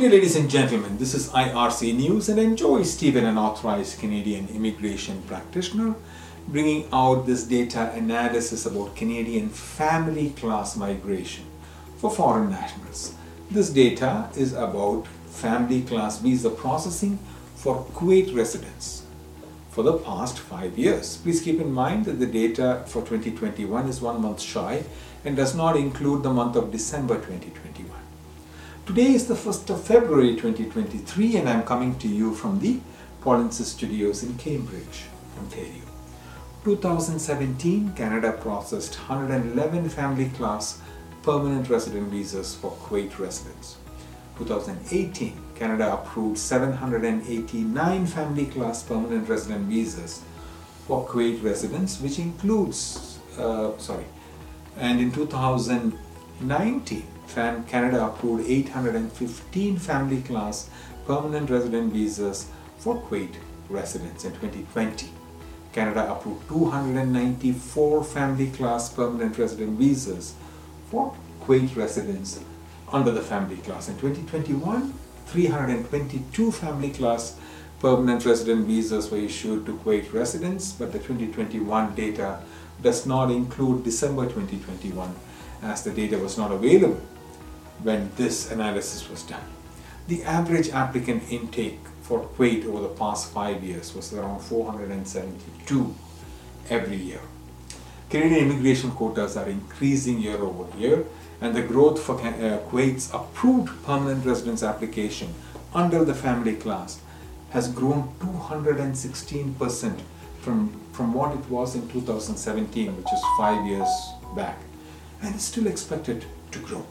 Good day, ladies and gentlemen. This is IRC News, and enjoy Stephen, an authorized Canadian immigration practitioner, bringing out this data analysis about Canadian family class migration for foreign nationals. This data is about family class visa processing for Kuwait residents for the past five years. Please keep in mind that the data for 2021 is one month shy and does not include the month of December 2021. Today is the 1st of February 2023 and I'm coming to you from the Polinsys Studios in Cambridge, Ontario. 2017, Canada processed 111 family class permanent resident visas for Kuwait residents. 2018, Canada approved 789 family class permanent resident visas for Kuwait residents, which includes, uh, sorry, and in 2019, Canada approved 815 family class permanent resident visas for Kuwait residents in 2020. Canada approved 294 family class permanent resident visas for Kuwait residents under the family class. In 2021, 322 family class permanent resident visas were issued to Kuwait residents, but the 2021 data does not include December 2021 as the data was not available when this analysis was done. The average applicant intake for Kuwait over the past five years was around 472 every year. Canadian immigration quotas are increasing year over year, and the growth for uh, Kuwait's approved permanent residence application under the family class has grown 216% from, from what it was in 2017, which is five years back, and is still expected to grow.